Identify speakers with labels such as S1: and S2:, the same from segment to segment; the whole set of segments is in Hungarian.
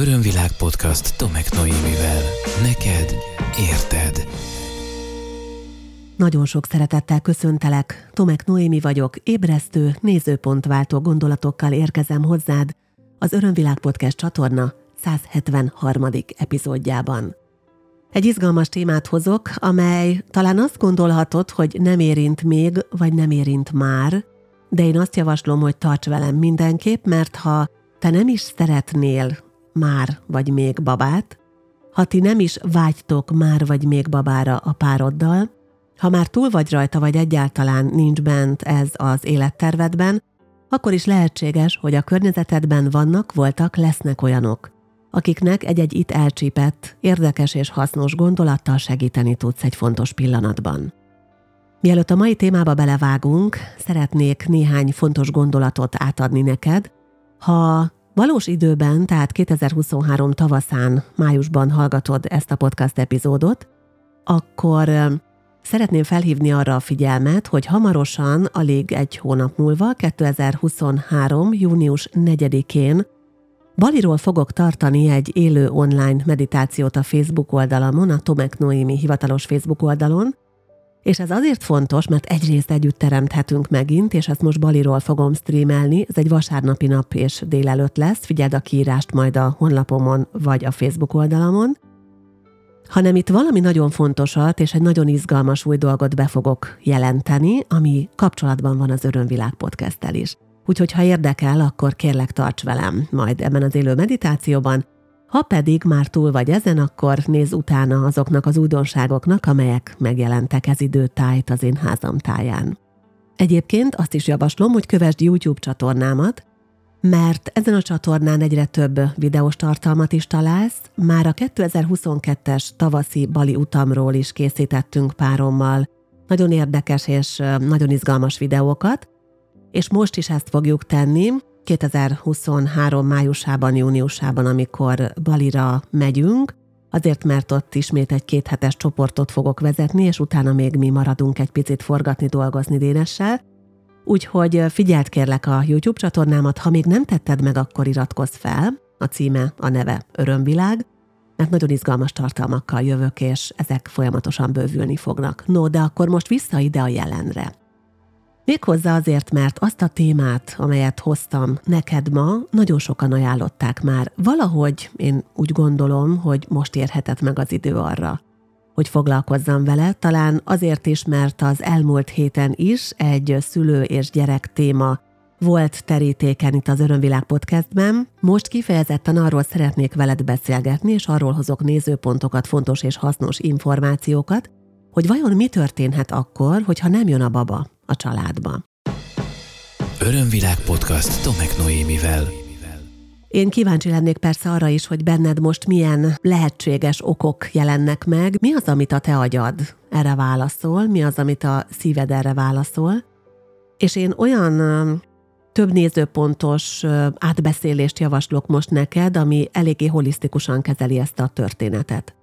S1: Örömvilág podcast Tomek Noémivel. Neked érted.
S2: Nagyon sok szeretettel köszöntelek. Tomek Noémi vagyok, ébresztő, nézőpontváltó gondolatokkal érkezem hozzád az Örömvilág podcast csatorna 173. epizódjában. Egy izgalmas témát hozok, amely talán azt gondolhatod, hogy nem érint még, vagy nem érint már, de én azt javaslom, hogy tarts velem mindenképp, mert ha te nem is szeretnél már vagy még babát, ha ti nem is vágytok már vagy még babára a pároddal, ha már túl vagy rajta, vagy egyáltalán nincs bent ez az élettervedben, akkor is lehetséges, hogy a környezetedben vannak, voltak, lesznek olyanok, akiknek egy-egy itt elcsípett, érdekes és hasznos gondolattal segíteni tudsz egy fontos pillanatban. Mielőtt a mai témába belevágunk, szeretnék néhány fontos gondolatot átadni neked. Ha valós időben, tehát 2023 tavaszán, májusban hallgatod ezt a podcast epizódot, akkor szeretném felhívni arra a figyelmet, hogy hamarosan, alig egy hónap múlva, 2023. június 4-én Baliról fogok tartani egy élő online meditációt a Facebook oldalamon, a Tomek Noémi hivatalos Facebook oldalon, és ez azért fontos, mert egyrészt együtt teremthetünk megint, és ezt most Baliról fogom streamelni. Ez egy vasárnapi nap és délelőtt lesz. Figyeld a kiírást majd a honlapomon vagy a Facebook oldalamon. Hanem itt valami nagyon fontosat és egy nagyon izgalmas új dolgot be fogok jelenteni, ami kapcsolatban van az Örömvilág podcasttel is. Úgyhogy ha érdekel, akkor kérlek tarts velem majd ebben az élő meditációban, ha pedig már túl vagy ezen, akkor nézz utána azoknak az újdonságoknak, amelyek megjelentek ez időtájt az én házam táján. Egyébként azt is javaslom, hogy kövesd YouTube csatornámat, mert ezen a csatornán egyre több videós tartalmat is találsz. Már a 2022-es tavaszi Bali utamról is készítettünk párommal nagyon érdekes és nagyon izgalmas videókat, és most is ezt fogjuk tenni, 2023 májusában, júniusában, amikor Balira megyünk, azért mert ott ismét egy kéthetes csoportot fogok vezetni, és utána még mi maradunk egy picit forgatni, dolgozni Dénessel. Úgyhogy figyeld kérlek a YouTube csatornámat, ha még nem tetted meg, akkor iratkozz fel. A címe, a neve Örömvilág, mert nagyon izgalmas tartalmakkal jövök, és ezek folyamatosan bővülni fognak. No, de akkor most vissza ide a jelenre. Méghozzá azért, mert azt a témát, amelyet hoztam neked ma, nagyon sokan ajánlották már. Valahogy én úgy gondolom, hogy most érhetett meg az idő arra, hogy foglalkozzam vele, talán azért is, mert az elmúlt héten is egy szülő és gyerek téma volt terítéken itt az Örömvilág podcastben. Most kifejezetten arról szeretnék veled beszélgetni, és arról hozok nézőpontokat, fontos és hasznos információkat, hogy vajon mi történhet akkor, hogyha nem jön a baba a családba.
S1: Örömvilág podcast Tomek Noémivel.
S2: Én kíváncsi lennék persze arra is, hogy benned most milyen lehetséges okok jelennek meg. Mi az, amit a te agyad erre válaszol, mi az, amit a szíved erre válaszol. És én olyan több nézőpontos átbeszélést javaslok most neked, ami eléggé holisztikusan kezeli ezt a történetet.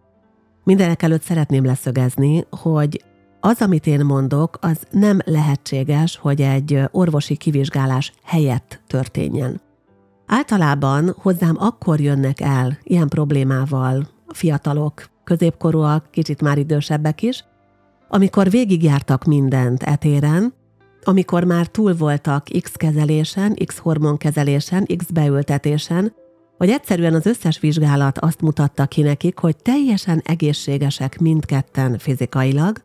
S2: Mindenek előtt szeretném leszögezni, hogy az, amit én mondok, az nem lehetséges, hogy egy orvosi kivizsgálás helyett történjen. Általában hozzám akkor jönnek el ilyen problémával fiatalok, középkorúak, kicsit már idősebbek is, amikor végigjártak mindent etéren, amikor már túl voltak X kezelésen, X hormonkezelésen, X beültetésen, vagy egyszerűen az összes vizsgálat azt mutatta ki nekik, hogy teljesen egészségesek mindketten fizikailag,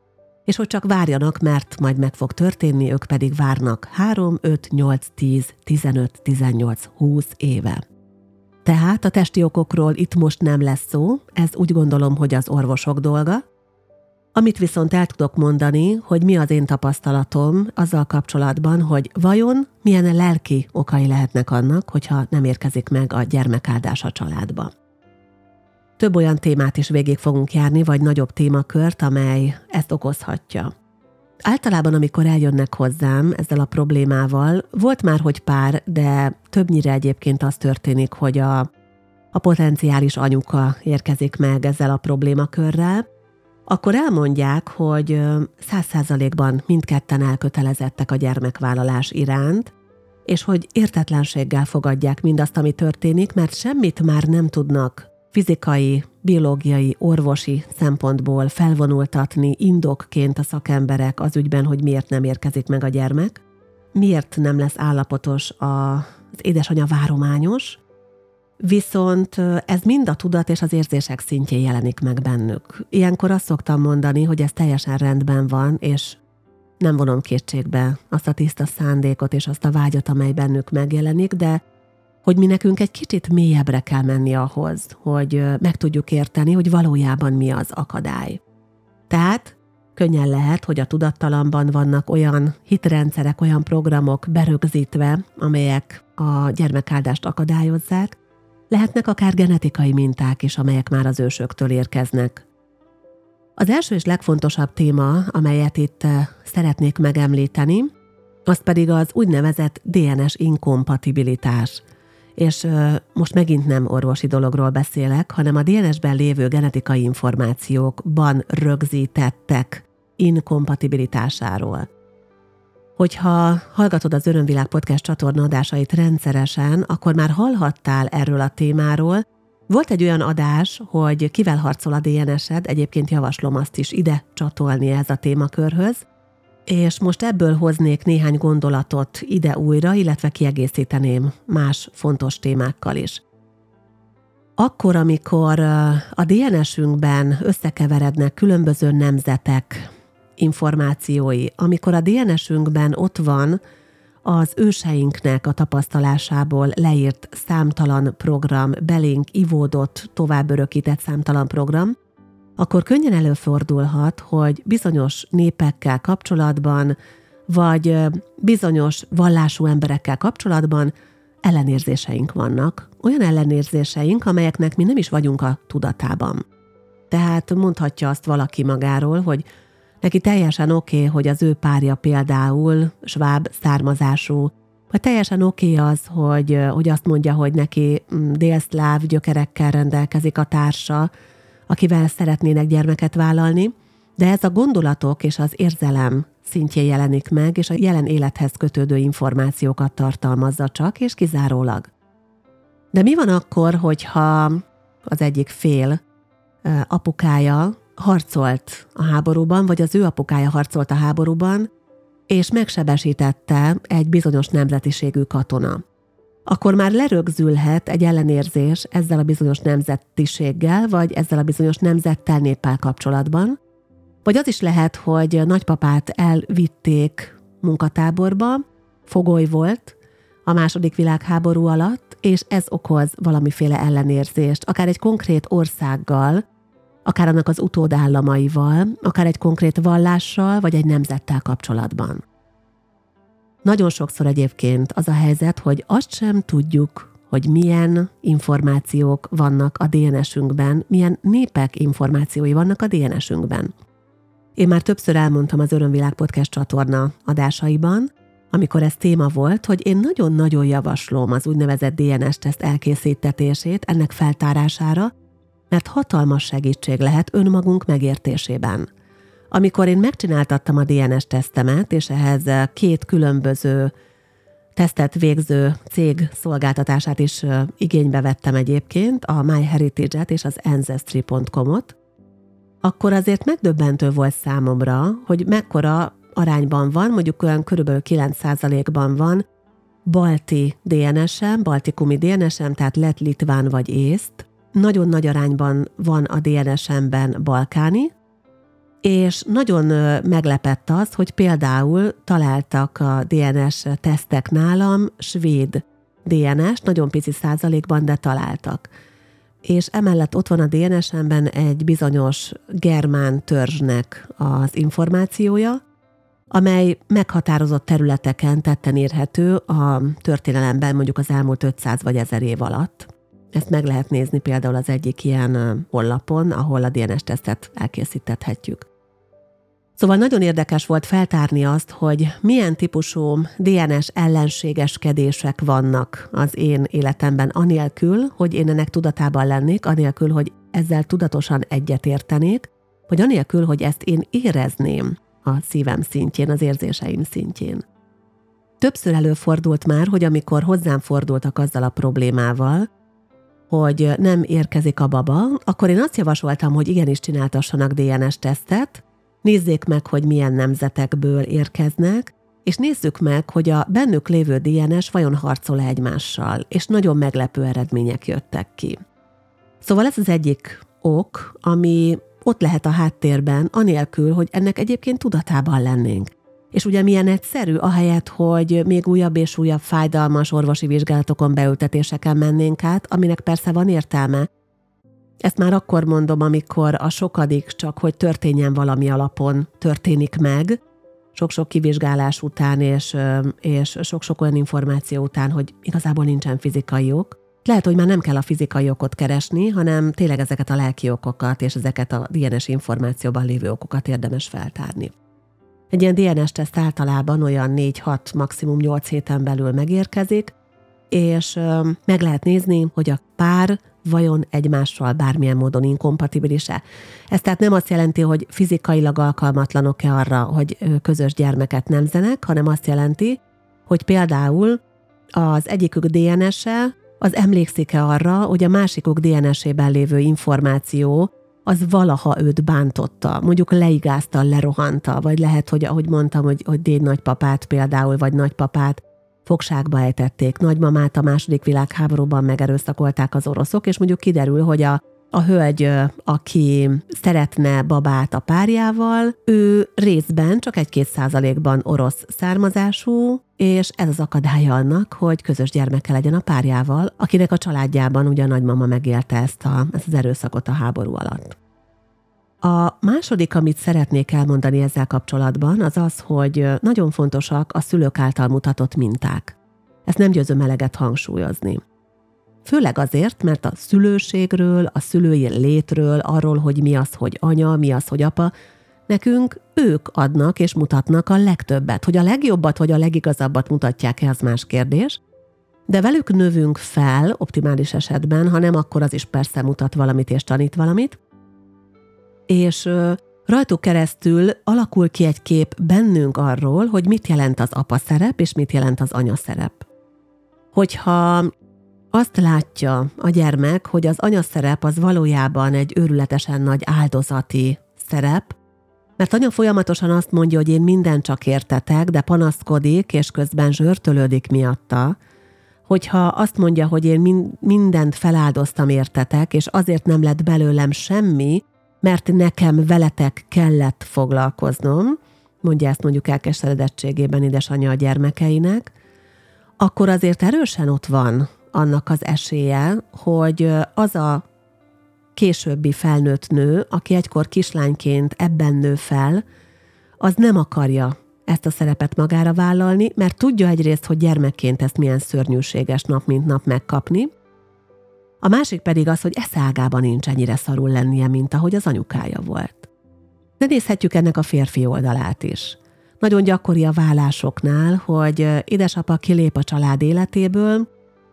S2: és hogy csak várjanak, mert majd meg fog történni, ők pedig várnak 3, 5, 8, 10, 15, 18, 20 éve. Tehát a testi okokról itt most nem lesz szó, ez úgy gondolom, hogy az orvosok dolga. Amit viszont el tudok mondani, hogy mi az én tapasztalatom azzal kapcsolatban, hogy vajon milyen lelki okai lehetnek annak, hogyha nem érkezik meg a gyermekáldás a családba. Több olyan témát is végig fogunk járni, vagy nagyobb témakört, amely ezt okozhatja. Általában, amikor eljönnek hozzám ezzel a problémával, volt már, hogy pár, de többnyire egyébként az történik, hogy a, a potenciális anyuka érkezik meg ezzel a problémakörrel, akkor elmondják, hogy száz százalékban mindketten elkötelezettek a gyermekvállalás iránt, és hogy értetlenséggel fogadják mindazt, ami történik, mert semmit már nem tudnak fizikai, biológiai, orvosi szempontból felvonultatni indokként a szakemberek az ügyben, hogy miért nem érkezik meg a gyermek, miért nem lesz állapotos az édesanyja várományos, viszont ez mind a tudat és az érzések szintjén jelenik meg bennük. Ilyenkor azt szoktam mondani, hogy ez teljesen rendben van, és nem vonom kétségbe azt a tiszta szándékot és azt a vágyat, amely bennük megjelenik, de hogy mi nekünk egy kicsit mélyebbre kell menni ahhoz, hogy meg tudjuk érteni, hogy valójában mi az akadály. Tehát könnyen lehet, hogy a tudattalamban vannak olyan hitrendszerek, olyan programok berögzítve, amelyek a gyermekáldást akadályozzák, lehetnek akár genetikai minták is, amelyek már az ősöktől érkeznek. Az első és legfontosabb téma, amelyet itt szeretnék megemlíteni, az pedig az úgynevezett DNS inkompatibilitás – és most megint nem orvosi dologról beszélek, hanem a DNS-ben lévő genetikai információkban rögzítettek inkompatibilitásáról. Hogyha hallgatod az Örömvilág Podcast csatorna adásait rendszeresen, akkor már hallhattál erről a témáról. Volt egy olyan adás, hogy kivel harcol a DNS-ed, egyébként javaslom azt is ide csatolni ez a témakörhöz, és most ebből hoznék néhány gondolatot ide újra, illetve kiegészíteném más fontos témákkal is. Akkor, amikor a DNS-ünkben összekeverednek különböző nemzetek információi, amikor a DNS-ünkben ott van az őseinknek a tapasztalásából leírt számtalan program, belénk ivódott, tovább örökített számtalan program, akkor könnyen előfordulhat, hogy bizonyos népekkel kapcsolatban, vagy bizonyos vallású emberekkel kapcsolatban ellenérzéseink vannak. Olyan ellenérzéseink, amelyeknek mi nem is vagyunk a tudatában. Tehát mondhatja azt valaki magáról, hogy neki teljesen oké, okay, hogy az ő párja például sváb származású, vagy teljesen oké okay az, hogy, hogy azt mondja, hogy neki mm, délszláv gyökerekkel rendelkezik a társa, akivel szeretnének gyermeket vállalni, de ez a gondolatok és az érzelem szintjén jelenik meg, és a jelen élethez kötődő információkat tartalmazza csak, és kizárólag. De mi van akkor, hogyha az egyik fél apukája harcolt a háborúban, vagy az ő apukája harcolt a háborúban, és megsebesítette egy bizonyos nemzetiségű katona akkor már lerögzülhet egy ellenérzés ezzel a bizonyos nemzetiséggel, vagy ezzel a bizonyos nemzettel néppel kapcsolatban. Vagy az is lehet, hogy nagypapát elvitték munkatáborba, fogoly volt a második világháború alatt, és ez okoz valamiféle ellenérzést, akár egy konkrét országgal, akár annak az utódállamaival, akár egy konkrét vallással, vagy egy nemzettel kapcsolatban. Nagyon sokszor egyébként az a helyzet, hogy azt sem tudjuk, hogy milyen információk vannak a DNS-ünkben, milyen népek információi vannak a DNS-ünkben. Én már többször elmondtam az Örömvilág Podcast csatorna adásaiban, amikor ez téma volt, hogy én nagyon-nagyon javaslom az úgynevezett DNS-teszt elkészítetését ennek feltárására, mert hatalmas segítség lehet önmagunk megértésében. Amikor én megcsináltattam a DNS tesztemet, és ehhez két különböző tesztet végző cég szolgáltatását is igénybe vettem egyébként, a MyHeritage-et és az Ancestry.com-ot, akkor azért megdöbbentő volt számomra, hogy mekkora arányban van, mondjuk olyan körülbelül 9%-ban van balti DNS-em, baltikumi DNS-em, tehát lett, litván vagy észt. Nagyon nagy arányban van a DNS-emben balkáni, és nagyon meglepett az, hogy például találtak a DNS tesztek nálam svéd DNS, nagyon pici százalékban, de találtak. És emellett ott van a DNS-emben egy bizonyos germán törzsnek az információja, amely meghatározott területeken tetten érhető a történelemben mondjuk az elmúlt 500 vagy 1000 év alatt. Ezt meg lehet nézni például az egyik ilyen honlapon, ahol a DNS-tesztet elkészíthetjük. Szóval nagyon érdekes volt feltárni azt, hogy milyen típusú DNS ellenségeskedések vannak az én életemben, anélkül, hogy én ennek tudatában lennék, anélkül, hogy ezzel tudatosan egyetértenék, vagy anélkül, hogy ezt én érezném a szívem szintjén, az érzéseim szintjén. többször előfordult már, hogy amikor hozzám fordultak azzal a problémával, hogy nem érkezik a baba, akkor én azt javasoltam, hogy igenis csináltassanak DNS-tesztet, nézzék meg, hogy milyen nemzetekből érkeznek, és nézzük meg, hogy a bennük lévő DNS vajon harcol egymással, és nagyon meglepő eredmények jöttek ki. Szóval ez az egyik ok, ami ott lehet a háttérben, anélkül, hogy ennek egyébként tudatában lennénk. És ugye milyen egyszerű, ahelyett, hogy még újabb és újabb fájdalmas orvosi vizsgálatokon beültetéseken mennénk át, aminek persze van értelme. Ezt már akkor mondom, amikor a sokadik csak, hogy történjen valami alapon történik meg, sok-sok kivizsgálás után és, és sok-sok olyan információ után, hogy igazából nincsen fizikai ok. Lehet, hogy már nem kell a fizikai okot keresni, hanem tényleg ezeket a lelki okokat és ezeket a DNS információban lévő okokat érdemes feltárni. Egy ilyen DNS-teszt általában olyan 4-6, maximum 8 héten belül megérkezik, és meg lehet nézni, hogy a pár vajon egymással bármilyen módon inkompatibilis-e. Ez tehát nem azt jelenti, hogy fizikailag alkalmatlanok-e arra, hogy közös gyermeket nemzenek, hanem azt jelenti, hogy például az egyikük DNS-e az emlékszik-e arra, hogy a másikuk DNS-ében lévő információ az valaha őt bántotta, mondjuk leigázta, lerohanta, vagy lehet, hogy ahogy mondtam, hogy, hogy déd nagypapát például, vagy nagypapát fogságba ejtették, nagymamát a második világháborúban megerőszakolták az oroszok, és mondjuk kiderül, hogy a, a hölgy, aki szeretne babát a párjával, ő részben csak egy-két százalékban orosz származású, és ez az akadálya annak, hogy közös gyermeke legyen a párjával, akinek a családjában ugye a nagymama megélte ezt, a, ezt az erőszakot a háború alatt. A második, amit szeretnék elmondani ezzel kapcsolatban, az az, hogy nagyon fontosak a szülők által mutatott minták. Ezt nem győzöm eleget hangsúlyozni. Főleg azért, mert a szülőségről, a szülői létről, arról, hogy mi az, hogy anya, mi az, hogy apa, nekünk ők adnak és mutatnak a legtöbbet. Hogy a legjobbat vagy a legigazabbat mutatják-e, az más kérdés, de velük növünk fel, optimális esetben, ha nem, akkor az is persze mutat valamit és tanít valamit, és rajtuk keresztül alakul ki egy kép bennünk arról, hogy mit jelent az apa szerep, és mit jelent az anya szerep. Hogyha azt látja a gyermek, hogy az anya szerep az valójában egy őrületesen nagy áldozati szerep, mert anya folyamatosan azt mondja, hogy én minden csak értetek, de panaszkodik, és közben zsörtölődik miatta, hogyha azt mondja, hogy én mindent feláldoztam értetek, és azért nem lett belőlem semmi, mert nekem veletek kellett foglalkoznom, mondja ezt mondjuk elkeseredettségében édesanyja a gyermekeinek, akkor azért erősen ott van annak az esélye, hogy az a későbbi felnőtt nő, aki egykor kislányként ebben nő fel, az nem akarja ezt a szerepet magára vállalni, mert tudja egyrészt, hogy gyermekként ezt milyen szörnyűséges nap mint nap megkapni, a másik pedig az, hogy eszágában nincs ennyire szarul lennie, mint ahogy az anyukája volt. De nézhetjük ennek a férfi oldalát is. Nagyon gyakori a vállásoknál, hogy édesapa kilép a család életéből,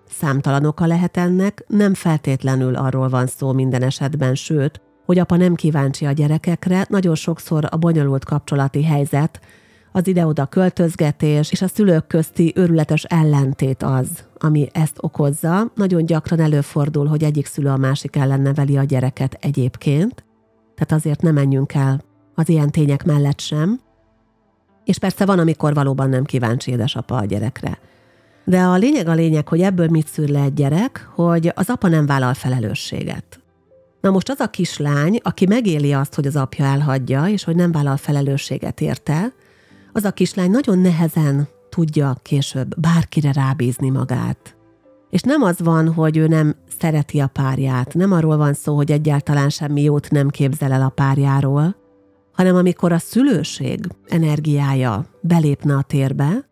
S2: számtalanok a lehet ennek, nem feltétlenül arról van szó minden esetben, sőt, hogy apa nem kíváncsi a gyerekekre, nagyon sokszor a bonyolult kapcsolati helyzet az ide-oda költözgetés és a szülők közti őrületes ellentét az, ami ezt okozza. Nagyon gyakran előfordul, hogy egyik szülő a másik ellen neveli a gyereket egyébként, tehát azért nem menjünk el az ilyen tények mellett sem. És persze van, amikor valóban nem kíváncsi édesapa a gyerekre. De a lényeg a lényeg, hogy ebből mit szűr le egy gyerek, hogy az apa nem vállal felelősséget. Na most az a kislány, aki megéli azt, hogy az apja elhagyja, és hogy nem vállal felelősséget érte, az a kislány nagyon nehezen tudja később bárkire rábízni magát. És nem az van, hogy ő nem szereti a párját, nem arról van szó, hogy egyáltalán semmi jót nem képzel el a párjáról, hanem amikor a szülőség energiája belépne a térbe,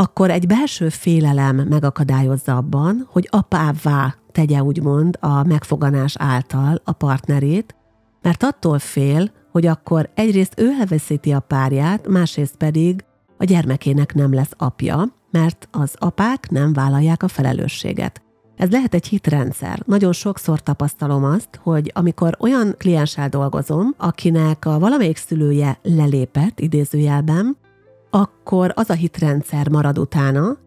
S2: akkor egy belső félelem megakadályozza abban, hogy apává tegye úgymond a megfoganás által a partnerét, mert attól fél, hogy akkor egyrészt ő elveszíti a párját, másrészt pedig a gyermekének nem lesz apja, mert az apák nem vállalják a felelősséget. Ez lehet egy hitrendszer. Nagyon sokszor tapasztalom azt, hogy amikor olyan klienssel dolgozom, akinek a valamelyik szülője lelépett idézőjelben, akkor az a hitrendszer marad utána,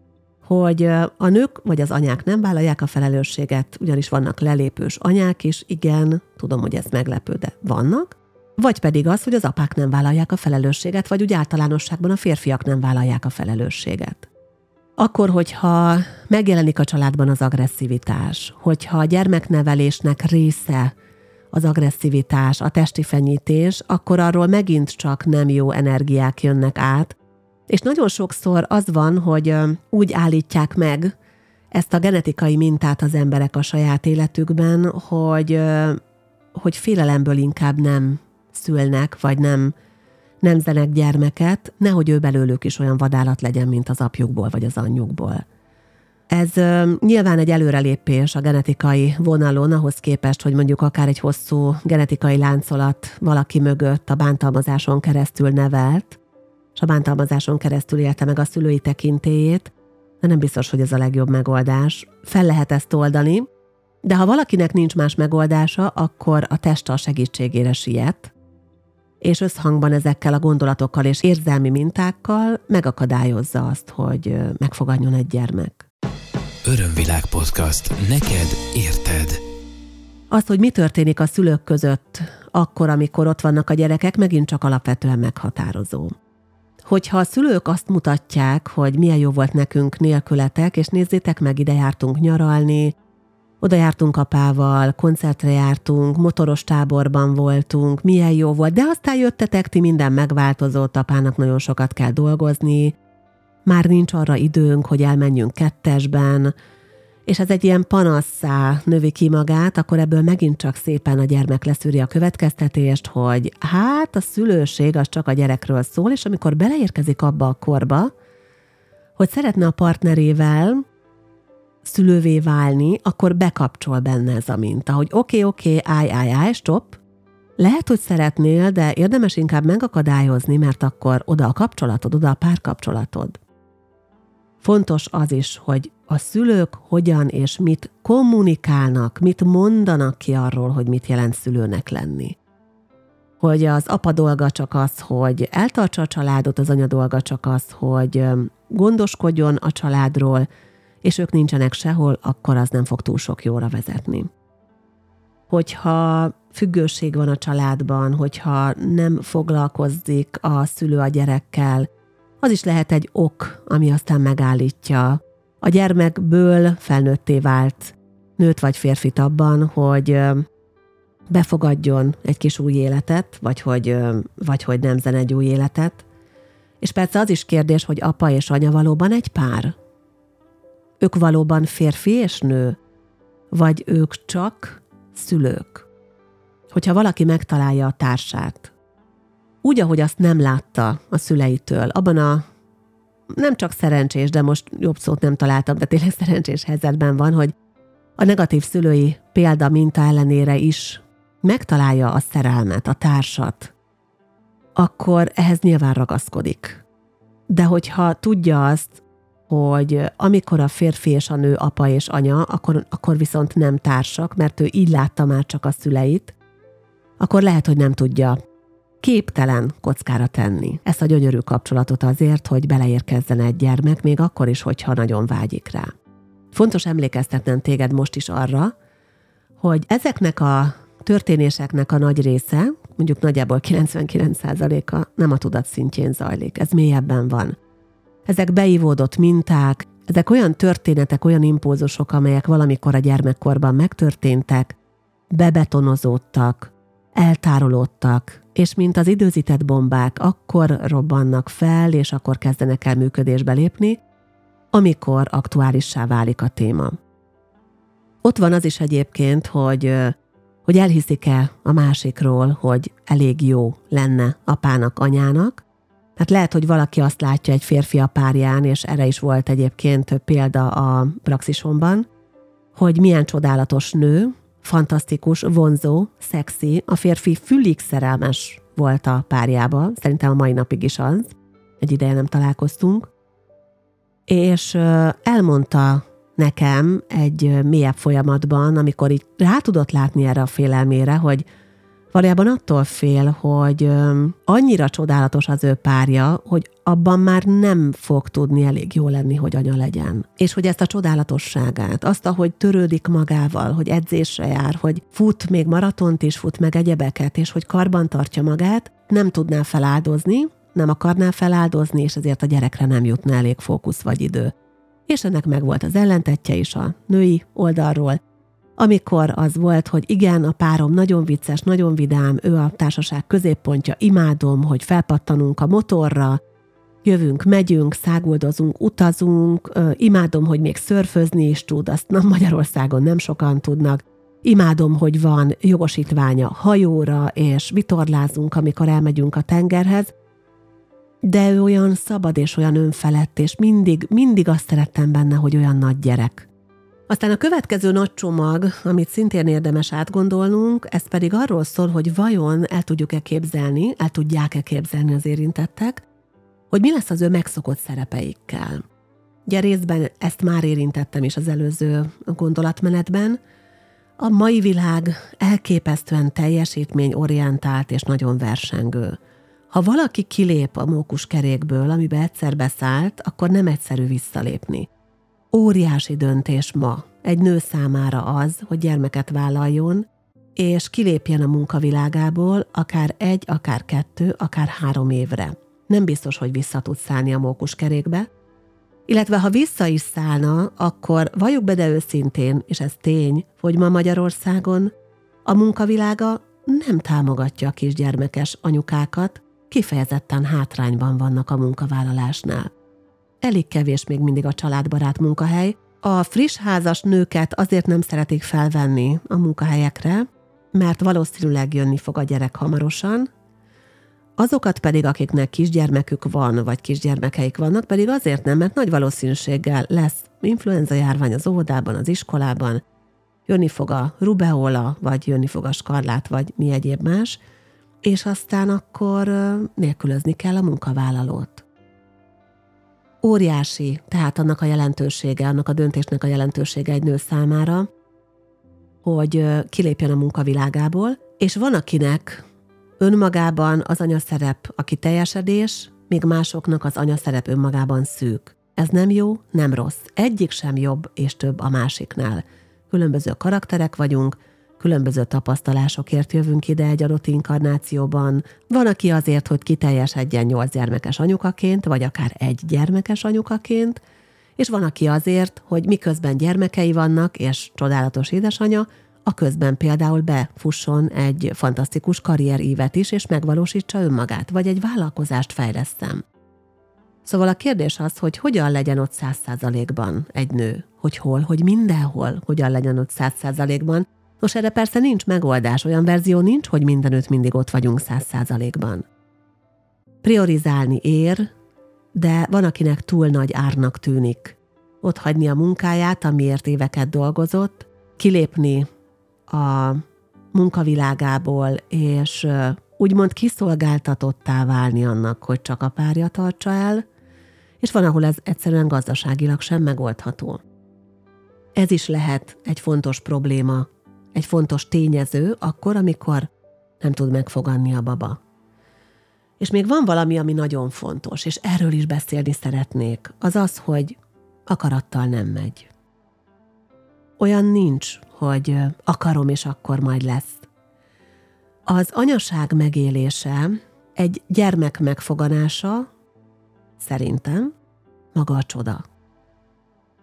S2: hogy a nők vagy az anyák nem vállalják a felelősséget, ugyanis vannak lelépős anyák is, igen, tudom, hogy ez meglepő, de vannak, vagy pedig az, hogy az apák nem vállalják a felelősséget, vagy úgy általánosságban a férfiak nem vállalják a felelősséget. Akkor, hogyha megjelenik a családban az agresszivitás, hogyha a gyermeknevelésnek része az agresszivitás, a testi fenyítés, akkor arról megint csak nem jó energiák jönnek át, és nagyon sokszor az van, hogy úgy állítják meg ezt a genetikai mintát az emberek a saját életükben, hogy, hogy félelemből inkább nem szülnek, vagy nem nemzenek gyermeket, nehogy ő belőlük is olyan vadállat legyen, mint az apjukból vagy az anyjukból. Ez nyilván egy előrelépés a genetikai vonalon, ahhoz képest, hogy mondjuk akár egy hosszú genetikai láncolat valaki mögött a bántalmazáson keresztül nevelt, és a bántalmazáson keresztül élte meg a szülői tekintélyét, de nem biztos, hogy ez a legjobb megoldás. Fel lehet ezt oldani, de ha valakinek nincs más megoldása, akkor a test a segítségére siet, és összhangban ezekkel a gondolatokkal és érzelmi mintákkal megakadályozza azt, hogy megfogadjon egy gyermek.
S1: Örömvilág podcast. Neked érted.
S2: Az, hogy mi történik a szülők között akkor, amikor ott vannak a gyerekek, megint csak alapvetően meghatározó. Hogyha a szülők azt mutatják, hogy milyen jó volt nekünk nélkületek, és nézzétek meg, ide jártunk nyaralni, oda jártunk apával, koncertre jártunk, motoros táborban voltunk, milyen jó volt, de aztán jöttetek, ti minden megváltozott, apának nagyon sokat kell dolgozni, már nincs arra időnk, hogy elmenjünk kettesben, és ez egy ilyen panasszá növi ki magát, akkor ebből megint csak szépen a gyermek leszűri a következtetést, hogy hát a szülőség az csak a gyerekről szól, és amikor beleérkezik abba a korba, hogy szeretne a partnerével szülővé válni, akkor bekapcsol benne ez a minta, hogy oké, okay, oké, okay, állj, állj, állj, stop, lehet, hogy szeretnél, de érdemes inkább megakadályozni, mert akkor oda a kapcsolatod, oda a párkapcsolatod. Fontos az is, hogy a szülők hogyan és mit kommunikálnak, mit mondanak ki arról, hogy mit jelent szülőnek lenni. Hogy az apa dolga csak az, hogy eltartsa a családot, az anya dolga csak az, hogy gondoskodjon a családról, és ők nincsenek sehol, akkor az nem fog túl sok jóra vezetni. Hogyha függőség van a családban, hogyha nem foglalkozik a szülő a gyerekkel, az is lehet egy ok, ami aztán megállítja a gyermekből felnőtté vált nőt vagy férfit abban, hogy befogadjon egy kis új életet, vagy hogy, vagy hogy nemzen egy új életet. És persze az is kérdés, hogy apa és anya valóban egy pár? Ők valóban férfi és nő? Vagy ők csak szülők? Hogyha valaki megtalálja a társát, úgy, ahogy azt nem látta a szüleitől, abban a nem csak szerencsés, de most jobb szót nem találtam, de tényleg szerencsés helyzetben van, hogy a negatív szülői példa minta ellenére is megtalálja a szerelmet, a társat, akkor ehhez nyilván ragaszkodik. De hogyha tudja azt, hogy amikor a férfi és a nő apa és anya, akkor, akkor viszont nem társak, mert ő így látta már csak a szüleit, akkor lehet, hogy nem tudja képtelen kockára tenni ezt a gyönyörű kapcsolatot azért, hogy beleérkezzen egy gyermek, még akkor is, hogyha nagyon vágyik rá. Fontos emlékeztetnem téged most is arra, hogy ezeknek a történéseknek a nagy része, mondjuk nagyjából 99%-a nem a tudat szintjén zajlik, ez mélyebben van. Ezek beivódott minták, ezek olyan történetek, olyan impulzusok, amelyek valamikor a gyermekkorban megtörténtek, bebetonozódtak, eltárolódtak, és mint az időzített bombák, akkor robbannak fel, és akkor kezdenek el működésbe lépni, amikor aktuálissá válik a téma. Ott van az is egyébként, hogy, hogy elhiszik-e a másikról, hogy elég jó lenne apának, anyának, mert lehet, hogy valaki azt látja egy férfi a párján, és erre is volt egyébként példa a praxisomban, hogy milyen csodálatos nő, fantasztikus, vonzó, szexi, a férfi fülig szerelmes volt a párjába, szerintem a mai napig is az, egy ideje nem találkoztunk, és elmondta nekem egy mélyebb folyamatban, amikor így rá tudott látni erre a félelmére, hogy Valójában attól fél, hogy annyira csodálatos az ő párja, hogy abban már nem fog tudni elég jó lenni, hogy anya legyen. És hogy ezt a csodálatosságát, azt, ahogy törődik magával, hogy edzésre jár, hogy fut, még maratont is fut, meg egyebeket, és hogy karban tartja magát, nem tudná feláldozni, nem akarná feláldozni, és ezért a gyerekre nem jutna elég fókusz vagy idő. És ennek megvolt az ellentetje is a női oldalról, amikor az volt, hogy igen, a párom nagyon vicces, nagyon vidám, ő a társaság középpontja, imádom, hogy felpattanunk a motorra, jövünk, megyünk, száguldozunk, utazunk, imádom, hogy még szörfözni is tud, azt nem Magyarországon nem sokan tudnak, imádom, hogy van jogosítványa hajóra, és vitorlázunk, amikor elmegyünk a tengerhez, de ő olyan szabad és olyan önfelett, és mindig, mindig azt szerettem benne, hogy olyan nagy gyerek. Aztán a következő nagy csomag, amit szintén érdemes átgondolnunk, ez pedig arról szól, hogy vajon el tudjuk-e képzelni, el tudják-e képzelni az érintettek, hogy mi lesz az ő megszokott szerepeikkel. Ugye részben ezt már érintettem is az előző gondolatmenetben. A mai világ elképesztően teljesítményorientált és nagyon versengő. Ha valaki kilép a mókus kerékből, amibe egyszer beszállt, akkor nem egyszerű visszalépni. Óriási döntés ma. Egy nő számára az, hogy gyermeket vállaljon, és kilépjen a munkavilágából akár egy, akár kettő, akár három évre. Nem biztos, hogy vissza tud szállni a mókuskerékbe, illetve ha vissza is szállna, akkor valljuk be de őszintén, és ez tény, hogy ma Magyarországon a munkavilága nem támogatja a kisgyermekes anyukákat, kifejezetten hátrányban vannak a munkavállalásnál elég kevés még mindig a családbarát munkahely. A friss házas nőket azért nem szeretik felvenni a munkahelyekre, mert valószínűleg jönni fog a gyerek hamarosan, azokat pedig, akiknek kisgyermekük van, vagy kisgyermekeik vannak, pedig azért nem, mert nagy valószínűséggel lesz influenza járvány az óvodában, az iskolában, jönni fog a rubeola, vagy jönni fog a skarlát, vagy mi egyéb más, és aztán akkor nélkülözni kell a munkavállalót óriási, tehát annak a jelentősége, annak a döntésnek a jelentősége egy nő számára, hogy kilépjen a munkavilágából, és van akinek önmagában az anyaszerep a kiteljesedés, míg másoknak az anyaszerep önmagában szűk. Ez nem jó, nem rossz. Egyik sem jobb és több a másiknál. Különböző karakterek vagyunk, különböző tapasztalásokért jövünk ide egy adott inkarnációban. Van, aki azért, hogy kiteljesedjen nyolc gyermekes anyukaként, vagy akár egy gyermekes anyukaként, és van, aki azért, hogy miközben gyermekei vannak, és csodálatos édesanya, a közben például befusson egy fantasztikus karrierívet is, és megvalósítsa önmagát, vagy egy vállalkozást fejlesztem. Szóval a kérdés az, hogy hogyan legyen ott száz százalékban egy nő, hogy hol, hogy mindenhol hogyan legyen ott száz százalékban, Nos, erre persze nincs megoldás, olyan verzió nincs, hogy mindenütt mindig ott vagyunk száz százalékban. Priorizálni ér, de van, akinek túl nagy árnak tűnik. Ott hagyni a munkáját, amiért éveket dolgozott, kilépni a munkavilágából, és úgymond kiszolgáltatottá válni annak, hogy csak a párja tartsa el, és van, ahol ez egyszerűen gazdaságilag sem megoldható. Ez is lehet egy fontos probléma egy fontos tényező akkor, amikor nem tud megfogadni a baba. És még van valami, ami nagyon fontos, és erről is beszélni szeretnék, az az, hogy akarattal nem megy. Olyan nincs, hogy akarom, és akkor majd lesz. Az anyaság megélése egy gyermek megfoganása, szerintem, maga a csoda.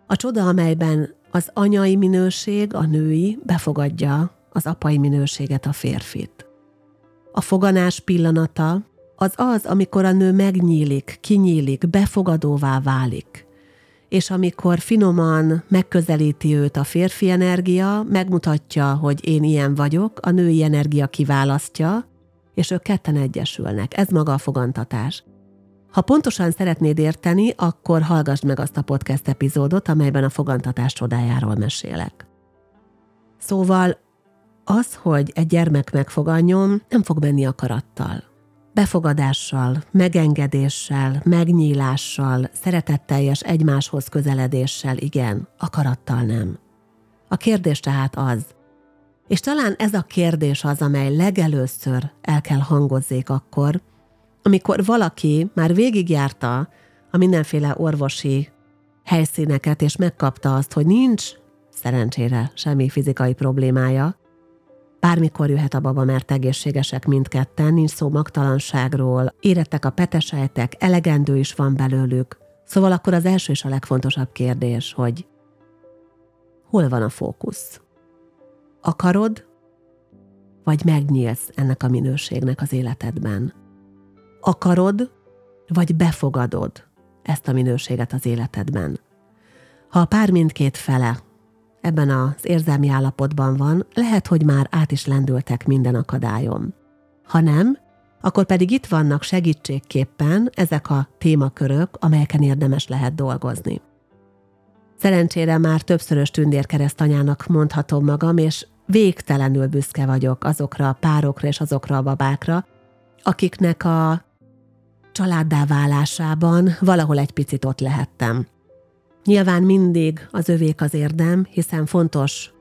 S2: A csoda, amelyben az anyai minőség, a női befogadja az apai minőséget, a férfit. A foganás pillanata az az, amikor a nő megnyílik, kinyílik, befogadóvá válik. És amikor finoman megközelíti őt a férfi energia, megmutatja, hogy én ilyen vagyok, a női energia kiválasztja, és ők ketten egyesülnek. Ez maga a fogantatás. Ha pontosan szeretnéd érteni, akkor hallgass meg azt a podcast epizódot, amelyben a fogantatás csodájáról mesélek. Szóval az, hogy egy gyermek megfoganjon, nem fog menni akarattal. Befogadással, megengedéssel, megnyílással, szeretetteljes egymáshoz közeledéssel igen, akarattal nem. A kérdés tehát az, És talán ez a kérdés az, amely legelőször el kell hangozzék akkor, amikor valaki már végigjárta a mindenféle orvosi helyszíneket, és megkapta azt, hogy nincs szerencsére semmi fizikai problémája, Bármikor jöhet a baba, mert egészségesek mindketten, nincs szó magtalanságról, érettek a petesejtek, elegendő is van belőlük. Szóval akkor az első és a legfontosabb kérdés, hogy hol van a fókusz? Akarod, vagy megnyílsz ennek a minőségnek az életedben? Akarod, vagy befogadod ezt a minőséget az életedben? Ha a pár mindkét fele ebben az érzelmi állapotban van, lehet, hogy már át is lendültek minden akadályom. Ha nem, akkor pedig itt vannak segítségképpen ezek a témakörök, amelyeken érdemes lehet dolgozni. Szerencsére már többszörös tündérkeresztanyának mondhatom magam, és végtelenül büszke vagyok azokra a párokra és azokra a babákra, akiknek a családdá válásában valahol egy picit ott lehettem. Nyilván mindig az övék az érdem, hiszen fontos,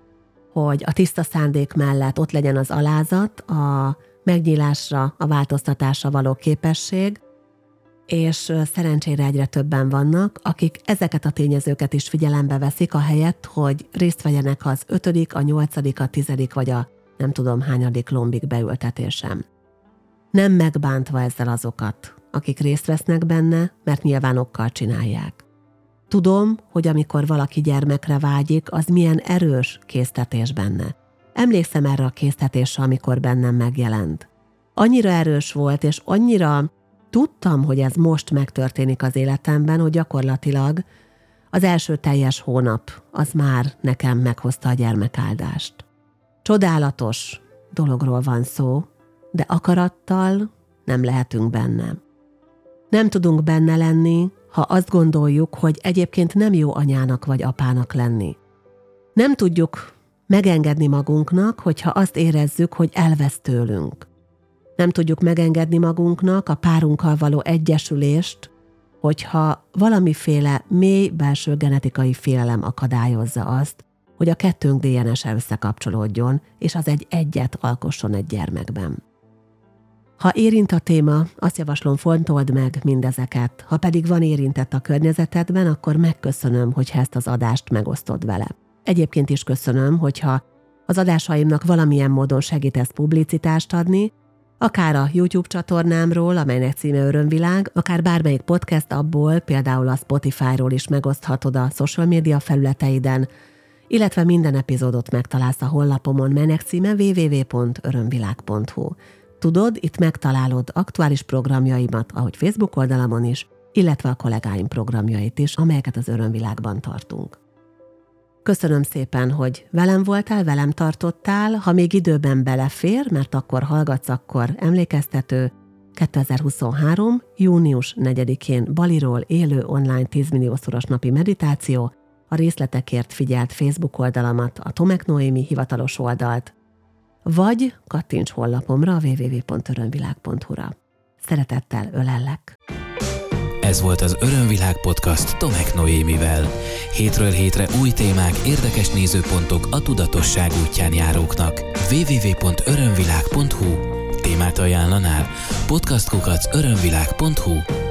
S2: hogy a tiszta szándék mellett ott legyen az alázat, a megnyílásra, a változtatásra való képesség, és szerencsére egyre többen vannak, akik ezeket a tényezőket is figyelembe veszik, ahelyett, hogy részt vegyenek az ötödik, a nyolcadik, a tizedik vagy a nem tudom hányadik lombik beültetésem. Nem megbántva ezzel azokat, akik részt vesznek benne, mert nyilván okkal csinálják. Tudom, hogy amikor valaki gyermekre vágyik, az milyen erős késztetés benne. Emlékszem erre a késztetésre, amikor bennem megjelent. Annyira erős volt, és annyira tudtam, hogy ez most megtörténik az életemben, hogy gyakorlatilag az első teljes hónap az már nekem meghozta a gyermekáldást. Csodálatos dologról van szó, de akarattal nem lehetünk benne. Nem tudunk benne lenni, ha azt gondoljuk, hogy egyébként nem jó anyának vagy apának lenni. Nem tudjuk megengedni magunknak, hogyha azt érezzük, hogy elvesz tőlünk. Nem tudjuk megengedni magunknak a párunkkal való egyesülést, hogyha valamiféle mély belső genetikai félelem akadályozza azt, hogy a kettőnk DNS-e összekapcsolódjon, és az egy egyet alkosson egy gyermekben. Ha érint a téma, azt javaslom fontold meg mindezeket, ha pedig van érintett a környezetedben, akkor megköszönöm, hogyha ezt az adást megosztod vele. Egyébként is köszönöm, hogyha az adásaimnak valamilyen módon segítesz publicitást adni, akár a YouTube csatornámról, amelynek címe Örömvilág, akár bármelyik podcast abból, például a Spotify-ról is megoszthatod a social média felületeiden, illetve minden epizódot megtalálsz a honlapomon, melynek címe www.örömvilág.hu. Tudod, itt megtalálod aktuális programjaimat, ahogy Facebook oldalamon is, illetve a kollégáim programjait is, amelyeket az örömvilágban tartunk. Köszönöm szépen, hogy velem voltál, velem tartottál, ha még időben belefér, mert akkor hallgatsz, akkor emlékeztető, 2023. június 4-én Baliról élő online 10 milliószoros napi meditáció, a részletekért figyelt Facebook oldalamat, a Tomek Noémi hivatalos oldalt, vagy kattints hollapomra a www.örömvilág.hu-ra. Szeretettel ölellek!
S1: Ez volt az Örömvilág podcast Tomek Noémivel. Hétről hétre új témák, érdekes nézőpontok a tudatosság útján járóknak. www.örömvilág.hu Témát ajánlanál? Podcastkukac örömvilág.hu